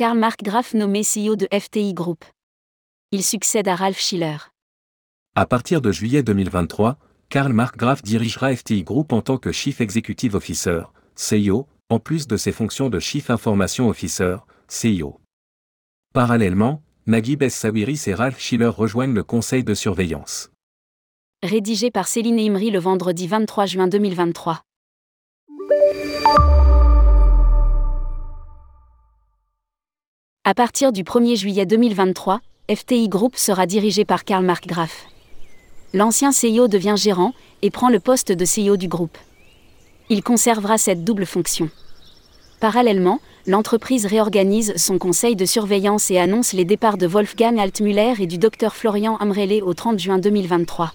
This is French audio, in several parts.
Karl Mark Graf nommé CEO de FTI Group. Il succède à Ralph Schiller. À partir de juillet 2023, Karl Mark Graf dirigera FTI Group en tant que Chief Executive Officer, CEO, en plus de ses fonctions de Chief Information Officer, CEO. Parallèlement, Naguib Es-Sawiris et Ralph Schiller rejoignent le conseil de surveillance. Rédigé par Céline Imri le vendredi 23 juin 2023. À partir du 1er juillet 2023, FTI Group sera dirigé par Karl Mark Graf. L'ancien CEO devient gérant et prend le poste de CEO du groupe. Il conservera cette double fonction. Parallèlement, l'entreprise réorganise son conseil de surveillance et annonce les départs de Wolfgang Altmüller et du Dr Florian Amrele au 30 juin 2023.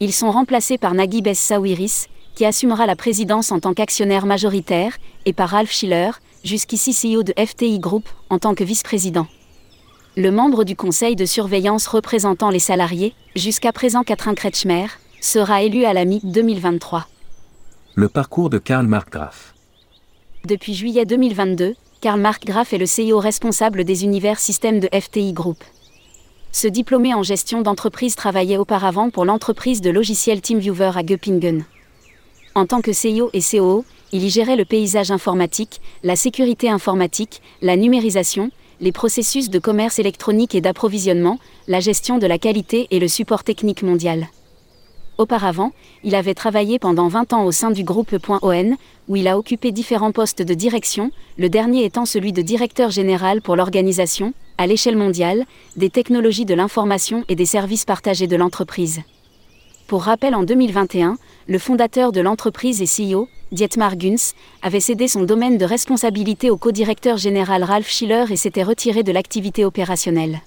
Ils sont remplacés par Naguib Es-Sawiris, qui assumera la présidence en tant qu'actionnaire majoritaire, et par Ralph Schiller, jusqu'ici CEO de FTI Group, en tant que vice-président. Le membre du conseil de surveillance représentant les salariés, jusqu'à présent Catherine Kretschmer, sera élu à la mi-2023. Le parcours de Karl Mark Graf. Depuis juillet 2022, Karl Mark Graf est le CEO responsable des univers systèmes de FTI Group. Ce diplômé en gestion d'entreprise travaillait auparavant pour l'entreprise de logiciels TeamViewer à Göppingen. En tant que CEO et COO, il y gérait le paysage informatique, la sécurité informatique, la numérisation, les processus de commerce électronique et d'approvisionnement, la gestion de la qualité et le support technique mondial. Auparavant, il avait travaillé pendant 20 ans au sein du groupe .on, où il a occupé différents postes de direction, le dernier étant celui de directeur général pour l'organisation, à l'échelle mondiale, des technologies de l'information et des services partagés de l'entreprise. Pour rappel, en 2021, le fondateur de l'entreprise et CEO, Dietmar Günz, avait cédé son domaine de responsabilité au co-directeur général Ralph Schiller et s'était retiré de l'activité opérationnelle.